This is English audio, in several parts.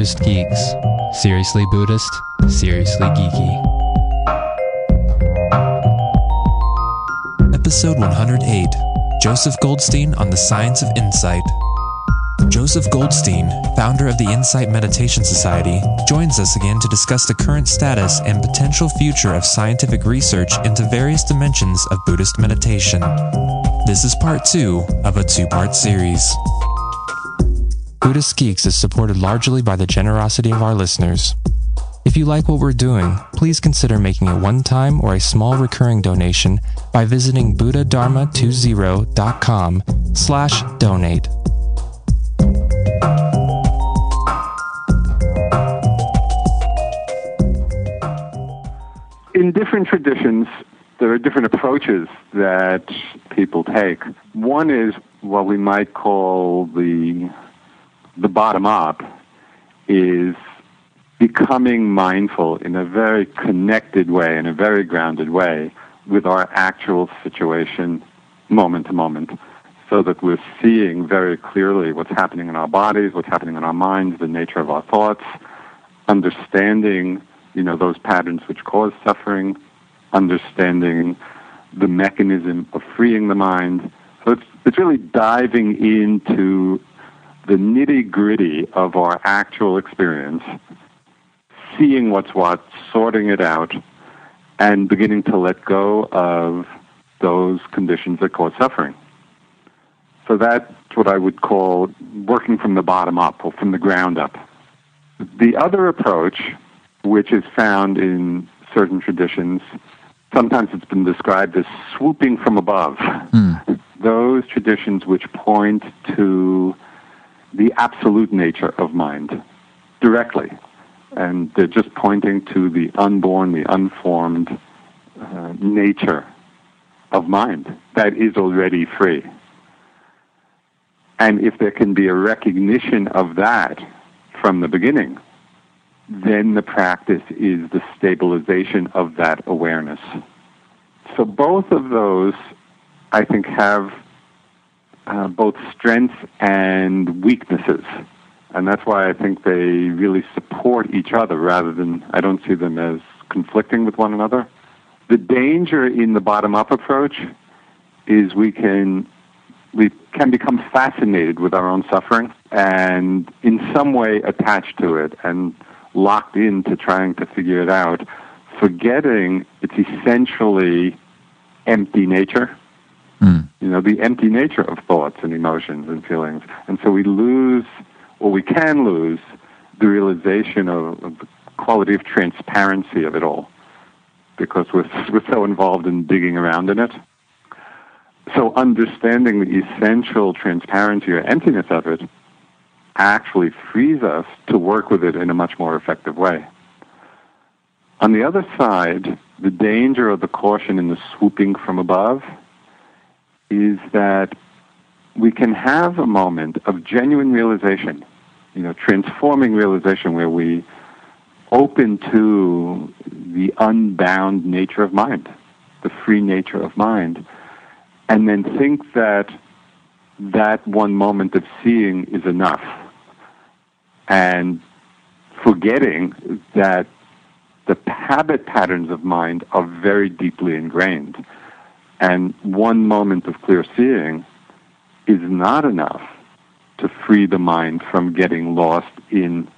Buddhist Geeks. Seriously Buddhist, seriously geeky. Episode 108 Joseph Goldstein on the Science of Insight. Joseph Goldstein, founder of the Insight Meditation Society, joins us again to discuss the current status and potential future of scientific research into various dimensions of Buddhist meditation. This is part two of a two part series. Buddhist Geeks is supported largely by the generosity of our listeners. If you like what we're doing, please consider making a one time or a small recurring donation by visiting buddhadharma20.com slash donate. In different traditions, there are different approaches that people take. One is what we might call the the bottom up is becoming mindful in a very connected way, in a very grounded way, with our actual situation moment to moment, so that we're seeing very clearly what's happening in our bodies, what's happening in our minds, the nature of our thoughts, understanding, you know, those patterns which cause suffering, understanding the mechanism of freeing the mind. So it's, it's really diving into the nitty gritty of our actual experience, seeing what's what, sorting it out, and beginning to let go of those conditions that cause suffering. So that's what I would call working from the bottom up or from the ground up. The other approach, which is found in certain traditions, sometimes it's been described as swooping from above. Mm. Those traditions which point to the absolute nature of mind directly. And they're just pointing to the unborn, the unformed uh, nature of mind that is already free. And if there can be a recognition of that from the beginning, then the practice is the stabilization of that awareness. So both of those, I think, have uh, both strengths and weaknesses. And that's why I think they really support each other rather than, I don't see them as conflicting with one another. The danger in the bottom up approach is we can we can become fascinated with our own suffering and in some way attached to it and locked into trying to figure it out, forgetting its essentially empty nature. You know, the empty nature of thoughts and emotions and feelings. And so we lose, or we can lose, the realization of, of the quality of transparency of it all because we're, we're so involved in digging around in it. So understanding the essential transparency or emptiness of it actually frees us to work with it in a much more effective way. On the other side, the danger of the caution in the swooping from above is that we can have a moment of genuine realization, you know, transforming realization where we open to the unbound nature of mind, the free nature of mind, and then think that that one moment of seeing is enough. And forgetting that the habit patterns of mind are very deeply ingrained. And one moment of clear seeing is not enough to free the mind from getting lost in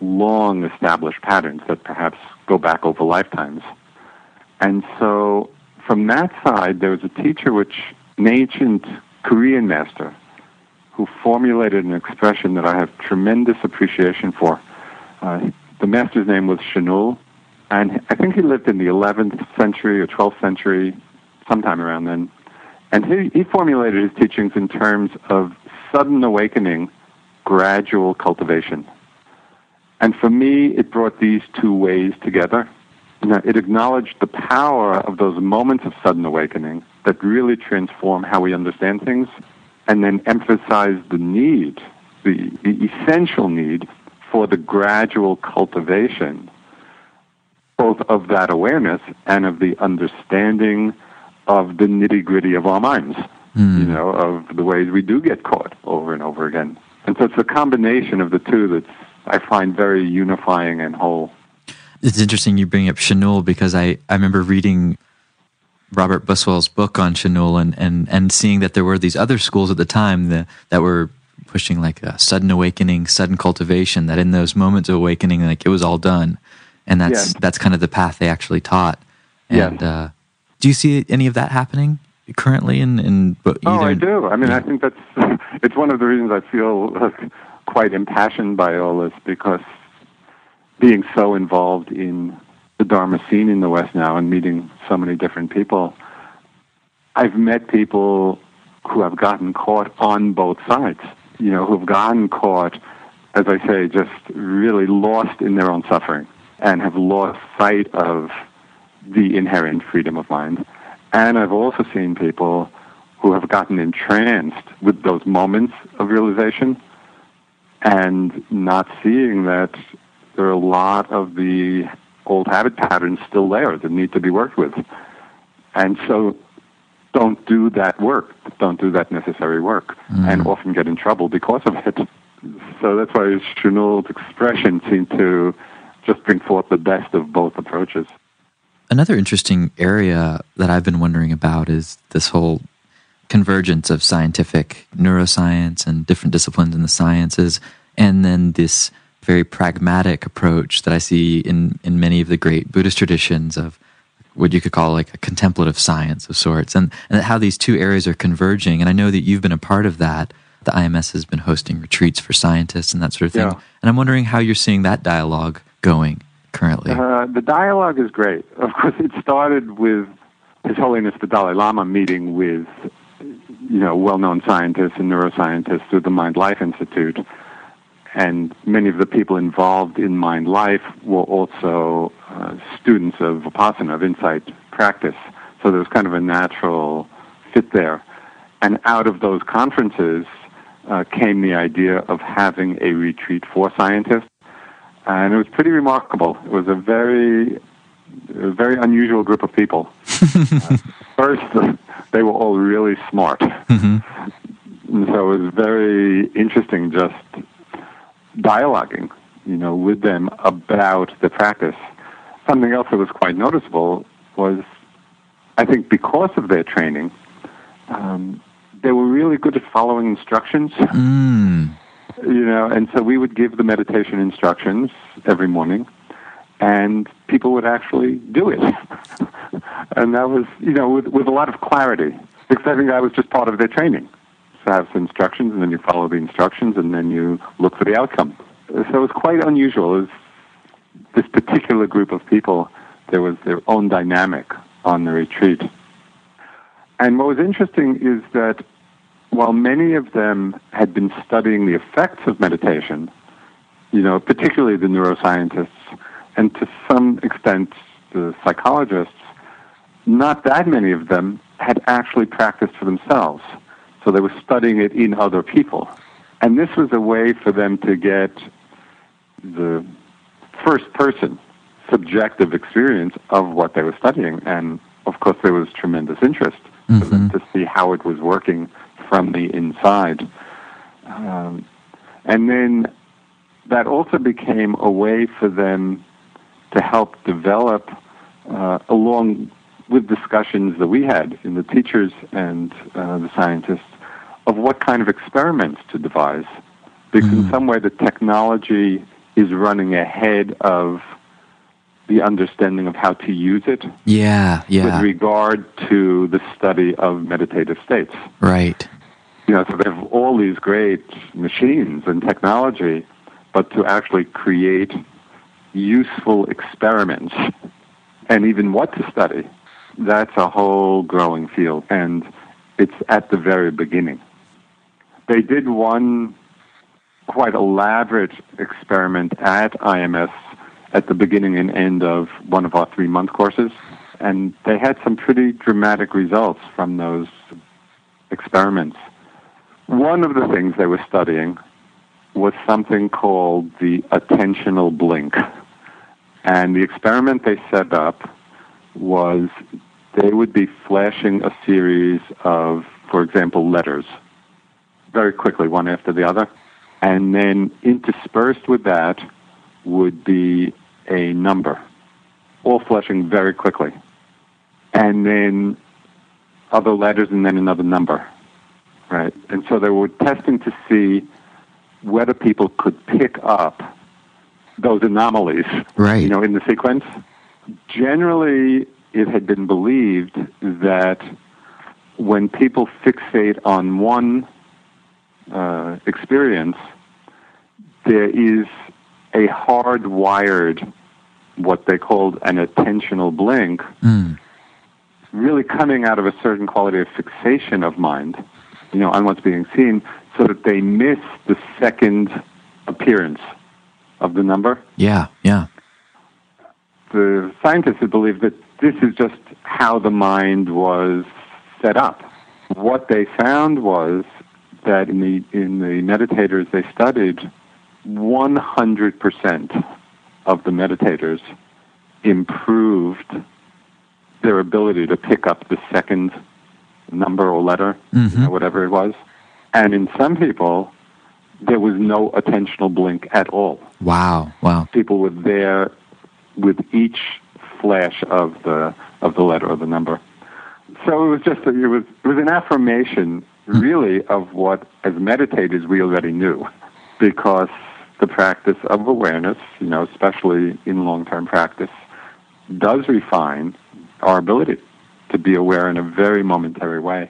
long established patterns that perhaps go back over lifetimes. And so from that side, there was a teacher which, an ancient Korean master, who formulated an expression that I have tremendous appreciation for. Uh, the master's name was Chinul, and I think he lived in the 11th century or 12th century, sometime around then. And he, he formulated his teachings in terms of sudden awakening, gradual cultivation. And for me, it brought these two ways together. You know, it acknowledged the power of those moments of sudden awakening that really transform how we understand things, and then emphasized the need, the, the essential need for the gradual cultivation, both of that awareness and of the understanding of the nitty gritty of our minds, mm. you know, of the ways we do get caught over and over again. And so it's a combination of the two that's I find very unifying and whole. It's interesting you bring up Chinul because I, I remember reading Robert Buswell's book on Chinul and, and, and seeing that there were these other schools at the time that, that were pushing like a sudden awakening, sudden cultivation, that in those moments of awakening, like it was all done. And that's, yeah. that's kind of the path they actually taught. And, yeah. uh, do you see any of that happening currently in, in either? Oh, I do. I mean. I think that's, it's one of the reasons I feel quite impassioned by all this because being so involved in the Dharma scene in the West now and meeting so many different people, I've met people who have gotten caught on both sides, you know, who've gotten caught, as I say, just really lost in their own suffering and have lost sight of the inherent freedom of mind. And I've also seen people who have gotten entranced with those moments of realization and not seeing that there are a lot of the old habit patterns still there that need to be worked with. And so don't do that work, don't do that necessary work, mm. and often get in trouble because of it. So that's why Chinul's expression seemed to just bring forth the best of both approaches. Another interesting area that I've been wondering about is this whole convergence of scientific neuroscience and different disciplines in the sciences, and then this very pragmatic approach that I see in, in many of the great Buddhist traditions of what you could call like a contemplative science of sorts, and, and how these two areas are converging. And I know that you've been a part of that. The IMS has been hosting retreats for scientists and that sort of thing. Yeah. And I'm wondering how you're seeing that dialogue going currently. Uh, the dialogue is great. Of course, it started with His Holiness the Dalai Lama meeting with you know well-known scientists and neuroscientists through the Mind Life Institute and many of the people involved in Mind Life were also uh, students of Vipassana, of insight practice. So there was kind of a natural fit there. And out of those conferences uh, came the idea of having a retreat for scientists. And it was pretty remarkable. It was a very, a very unusual group of people. uh, first, they were all really smart. Mm-hmm. And so it was very interesting just dialoguing, you know, with them about the practice. Something else that was quite noticeable was, I think, because of their training, um, they were really good at following instructions. Mm. You know, and so we would give the meditation instructions every morning, and people would actually do it. and that was, you know, with, with a lot of clarity, because I think that was just part of their training So I have some instructions, and then you follow the instructions, and then you look for the outcome. So it's quite unusual. It's this particular group of people, there was their own dynamic on the retreat. And what was interesting is that while many of them had been studying the effects of meditation, you know, particularly the neuroscientists, and to some extent the psychologists, not that many of them had actually practiced for themselves. So they were studying it in other people. And this was a way for them to get the first person subjective experience of what they were studying. And of course, there was tremendous interest mm-hmm. for them to see how it was working from the inside. Um, and then that also became a way for them to help develop, uh, along with discussions that we had in the teachers and uh, the scientists, of what kind of experiments to devise. Because mm. in some way the technology is running ahead of the understanding of how to use it. Yeah, yeah. With regard to the study of meditative states. Right. You know, so they have all these great machines and technology, but to actually create useful experiments and even what to study, that's a whole growing field. And it's at the very beginning. They did one quite elaborate experiment at IMS at the beginning and end of one of our three month courses. And they had some pretty dramatic results from those experiments. One of the things they were studying was something called the attentional blink. And the experiment they set up was they would be flashing a series of, for example, letters very quickly, one after the other. And then interspersed with that would be a number, all flashing very quickly. And then other letters and then another number, right? And so they were testing to see whether people could pick up those anomalies, Right. you know, in the sequence. Generally, it had been believed that when people fixate on one uh, experience, there is a hardwired, what they called an attentional blink, Mm. really coming out of a certain quality of fixation of mind, you know, on what's being seen, so that they miss the second appearance of the number. Yeah, yeah. The scientists had believed that this is just how the mind was set up. What they found was that in the in the meditators they studied, 100% of the meditators improved their ability to pick up the second number or letter, mm-hmm. you know, whatever it was. And in some people, there was no attentional blink at all. Wow, wow. People were there with each flash of the of the letter or the number. So it was just a, it was it was an affirmation, hmm. really, of what as meditators we already knew, because the practice of awareness, you know, especially in long term practice, does refine our ability to be aware in a very momentary way.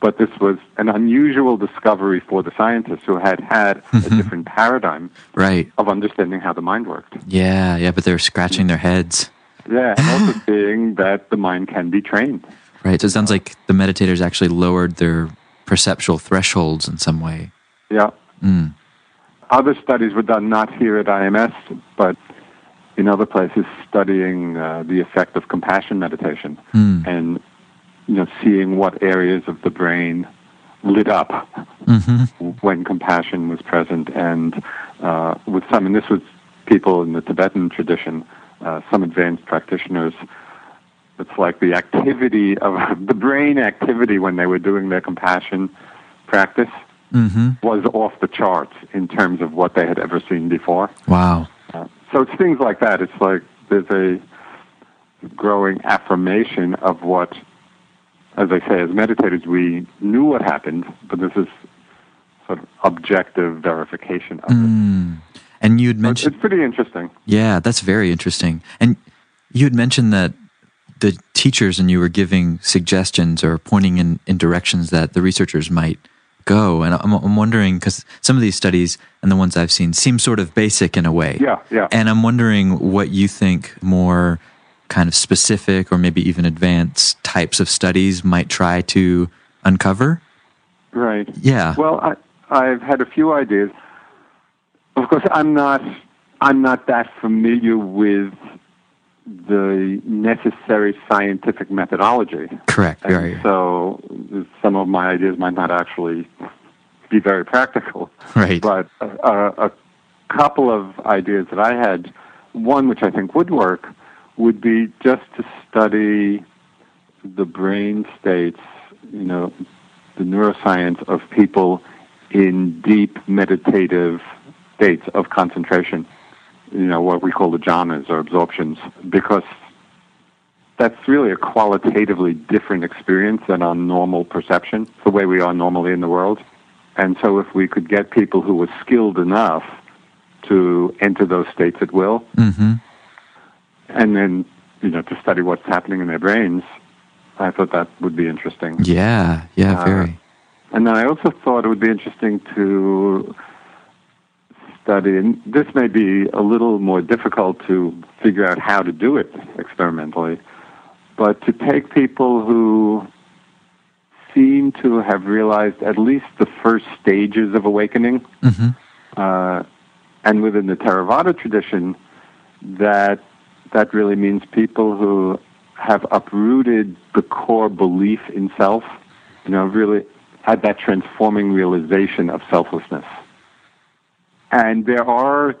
But this was an unusual discovery for the scientists who had had a different paradigm Right. of understanding how the mind worked. Yeah, yeah, but they're scratching their heads. Yeah, and also seeing that the mind can be trained. Right. So it sounds like the meditators actually lowered their perceptual thresholds in some way. Yeah. Mm. Other studies were done not here at IMS, but in other places studying uh, the effect of compassion meditation Mm. and you know seeing what areas of the brain lit up hmm when compassion was present, and uh, with some, and this was people in the Tibetan tradition, uh, some advanced practitioners. It's like the activity of the brain activity when they were doing their compassion practice hmm was off the charts in terms of what they had ever seen before. Wow. So it's things like that. It's like there's a growing affirmation of what, as I say, as meditators, we knew what happened, but this is sort of objective verification of it. Mm. And you had So it's, mentioned, it's pretty interesting. yeah, that's very interesting. And you'd mentioned that the teachers and you were giving suggestions or pointing in, in directions that the researchers might go. And I'm, I'm wondering, because some of these studies and the ones I've seen seem sort of basic in a way. Yeah, yeah. And I'm wondering what you think more kind of specific or maybe even advanced types of studies might try to uncover. Right. Yeah. Well, I, I've had a few ideas. Of course, I'm not. I'm not that familiar with the necessary scientific methodology. Correct. And Right. so some of my ideas might not actually be very practical. Right. But uh, a couple of ideas that I had, one which I think would work, would be just to study the brain states, you know, the neuroscience of people in deep meditative states of concentration, you know, what we call the jhanas or absorptions, because that's really a qualitatively different experience than our normal perception, the way we are normally in the world. And so if we could get people who were skilled enough to enter those states at will, hmm and then, you know, to study what's happening in their brains, I thought that would be interesting. Yeah. Yeah. Uh, Very. And then I also thought it would be interesting to study, and this may be a little more difficult to figure out how to do it experimentally, but to take people who seem to have realized at least the first stages of awakening, hmm uh, and within the Theravada tradition, that that really means people who have uprooted the core belief in self, you know, really had that transforming realization of selflessness. And there are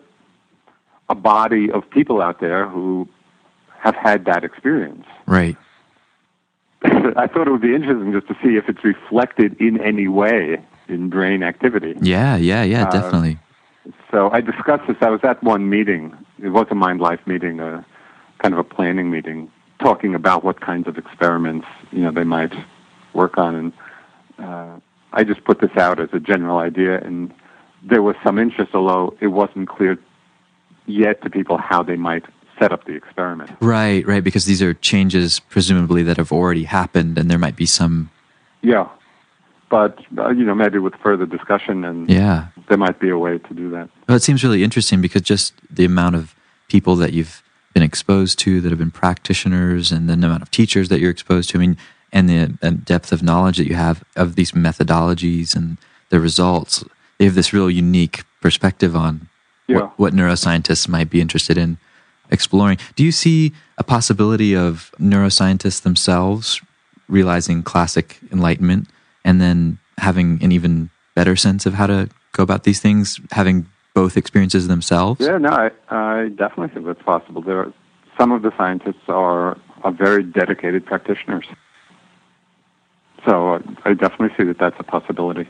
a body of people out there who have had that experience. Right. I thought it would be interesting just to see if it's reflected in any way in brain activity. Yeah, yeah, yeah, Uh, definitely. So I discussed this. I was at one meeting. It was a Mind Life meeting, a kind of a planning meeting, talking about what kinds of experiments you know they might work on. And uh, I just put this out as a general idea, and there was some interest, although it wasn't clear yet to people how they might set up the experiment. Right, right, because these are changes presumably that have already happened, and there might be some. Yeah, but uh, you know maybe with further discussion, and Yeah. there might be a way to do that. Well, it seems really interesting because just the amount of people that you've been exposed to that have been practitioners, and the amount of teachers that you're exposed to, I mean, and the depth of knowledge that you have of these methodologies and the results, they have this real unique perspective on Yeah. what, what neuroscientists might be interested in exploring. Do you see a possibility of neuroscientists themselves realizing classic enlightenment and then having an even better sense of how to go about these things, having both experiences themselves? Yeah, no, I, I definitely think that's possible. There, are, some of the scientists are are very dedicated practitioners. So uh, I definitely see that that's a possibility.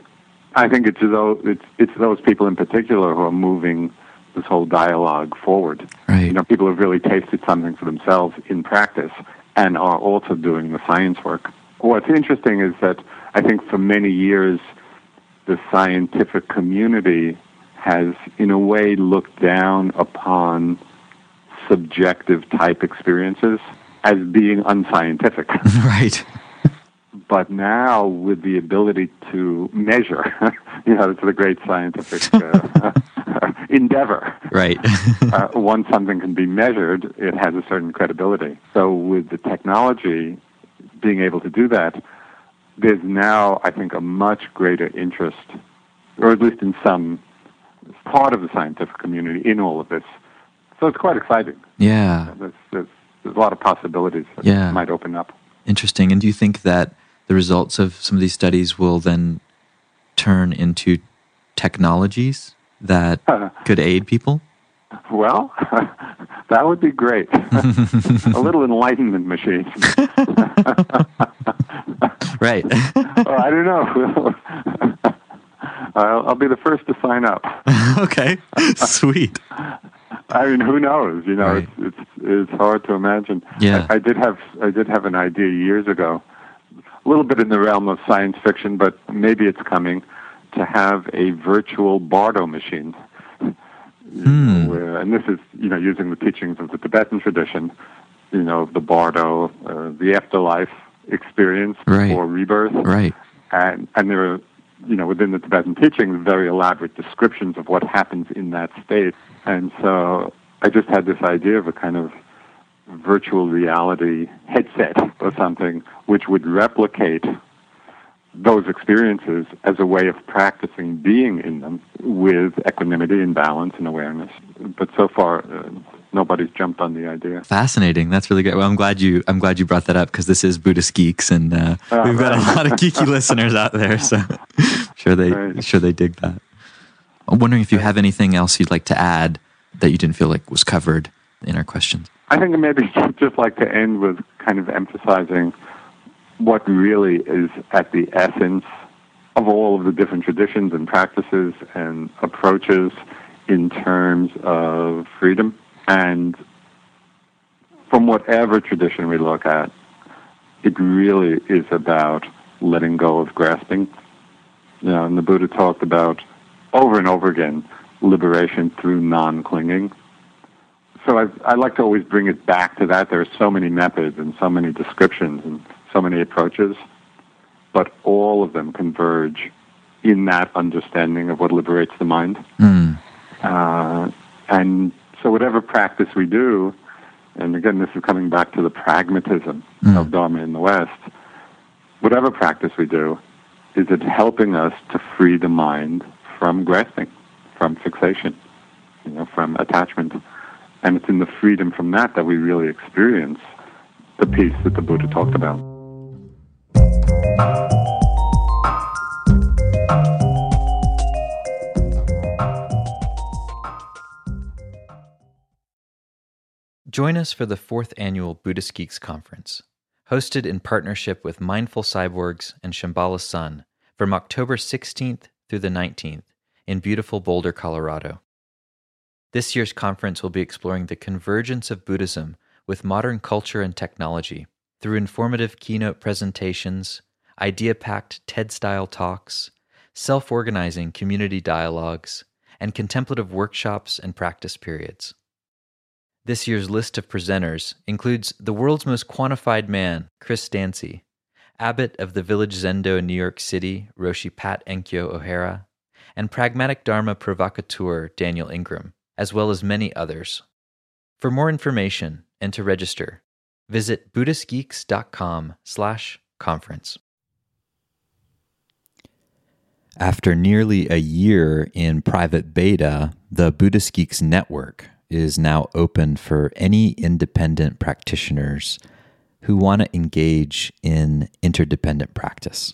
I think it's those it's it's those people in particular who are moving this whole dialogue forward. Right. You know, people who've really tasted something for themselves in practice and are also doing the science work. What's interesting is that I think for many years the scientific community has, in a way, looked down upon subjective type experiences as being unscientific. right. But now, with the ability to measure, you know, it's the great scientific uh, endeavor. Right. Uh, once something can be measured, it has a certain credibility. So, with the technology being able to do that, there's now, I think, a much greater interest, or at least in some part of the scientific community, in all of this. So it's quite exciting. yeah. There's, there's, there's a lot of possibilities that Yeah. might open up. Interesting. And do you think that the results of some of these studies will then turn into technologies that could aid people? Well, that would be great. a little enlightenment machine. Right. Oh, I don't know. I'll, I'll be the first to sign up. okay. Sweet. I mean, who knows? You know, Right. it's it's it's hard to imagine. Yeah. I, I did have I did have an idea years ago, a little bit in the realm of science fiction, but maybe it's coming to have a virtual Bardo machine. You know, where, and this is you know using the teachings of the Tibetan tradition, you know, the Bardo, uh, the afterlife experience Right. or rebirth, Right. and and there are you know within the Tibetan teachings very elaborate descriptions of what happens in that state, and so I just had this idea of a kind of virtual reality headset or something which would replicate those experiences as a way of practicing being in them with equanimity and balance and awareness. But so far, uh, nobody's jumped on the idea. Fascinating. That's really great. Well, I'm glad you I'm glad you brought that up because this is Buddhist geeks, and uh, Oh, we've got a lot of geeky listeners out there. So sure they Right. sure they dig that. I'm wondering if you have anything else you'd like to add that you didn't feel like was covered in our questions. I think maybe just like to end with kind of emphasizing what really is at the essence of all of the different traditions and practices and approaches in terms of freedom. And from whatever tradition we look at, it really is about letting go of grasping. You know, and the Buddha talked about over and over again liberation through non-clinging so I, I like to always bring it back to that. There are so many methods and so many descriptions and so many approaches, but all of them converge in that understanding of what liberates the mind. Mm. Uh, and so whatever practice we do, and again, this is coming back to the pragmatism of Dharma in the West, whatever practice we do, is it helping us to free the mind from grasping, from fixation, you know, from attachment. And it's in the freedom from that that we really experience the peace that the Buddha talked about. Join us for the fourth annual Buddhist Geeks Conference, hosted in partnership with Mindful Cyborgs and Shambhala Sun from October 16th through the 19th in beautiful Boulder, Colorado. This year's conference will be exploring the convergence of Buddhism with modern culture and technology through informative keynote presentations, idea packed TED style talks, self organizing community dialogues, and contemplative workshops and practice periods. This year's list of presenters includes the world's most quantified man, Chris Dancy, abbot of the Village Zendo in New York City, Roshi Pat Enkyo O'Hara, and pragmatic Dharma provocateur Daniel Ingram, as well as many others. For more information and to register, visit buddhistgeeks.com slash conference. After nearly a year in private beta, the Buddhist Geeks Network is now open for any independent practitioners who want to engage in interdependent practice.